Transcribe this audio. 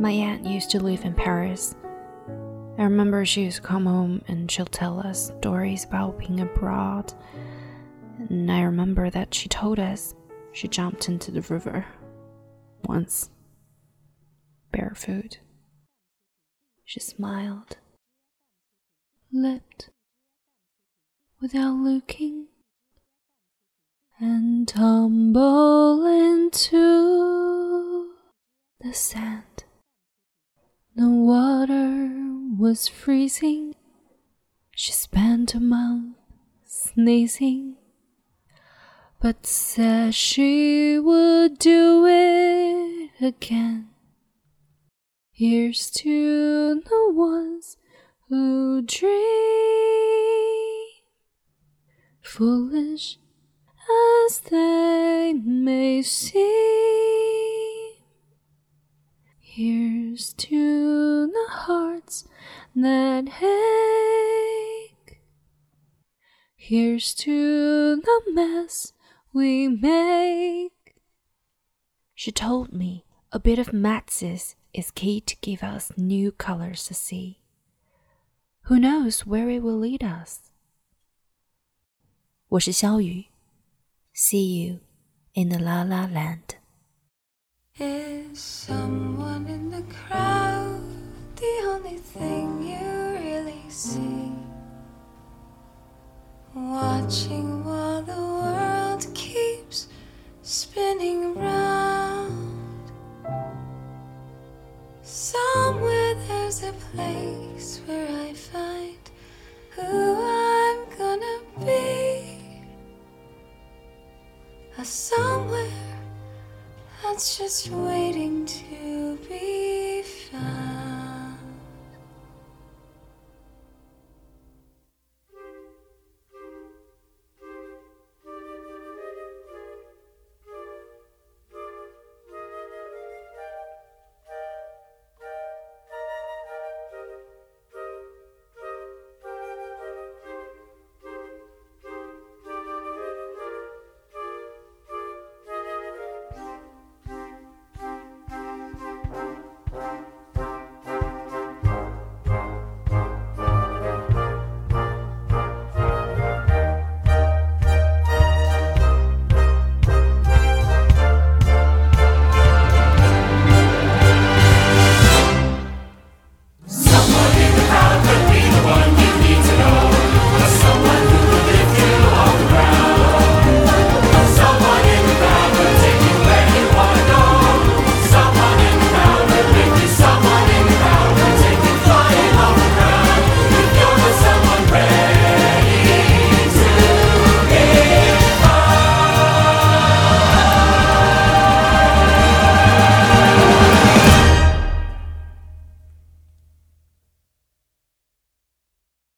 My aunt used to live in Paris. I remember she used to come home and she'll tell us stories about being abroad. And I remember that she told us she jumped into the river once, barefoot. She smiled, leapt without looking, and tumbled into the sand. The water was freezing. She spent a month sneezing, but said she would do it again. Here's to the ones who dream, foolish as they may seem. Here's to thoughts that ache. Here's to the mess we make. She told me a bit of matzes is key to give us new colors to see. Who knows where it will lead us? 我是潇雨，See you in the La La Land. Is someone in the crowd? Watching while the world keeps spinning round. Somewhere there's a place where I find who I'm gonna be. A somewhere that's just waiting to be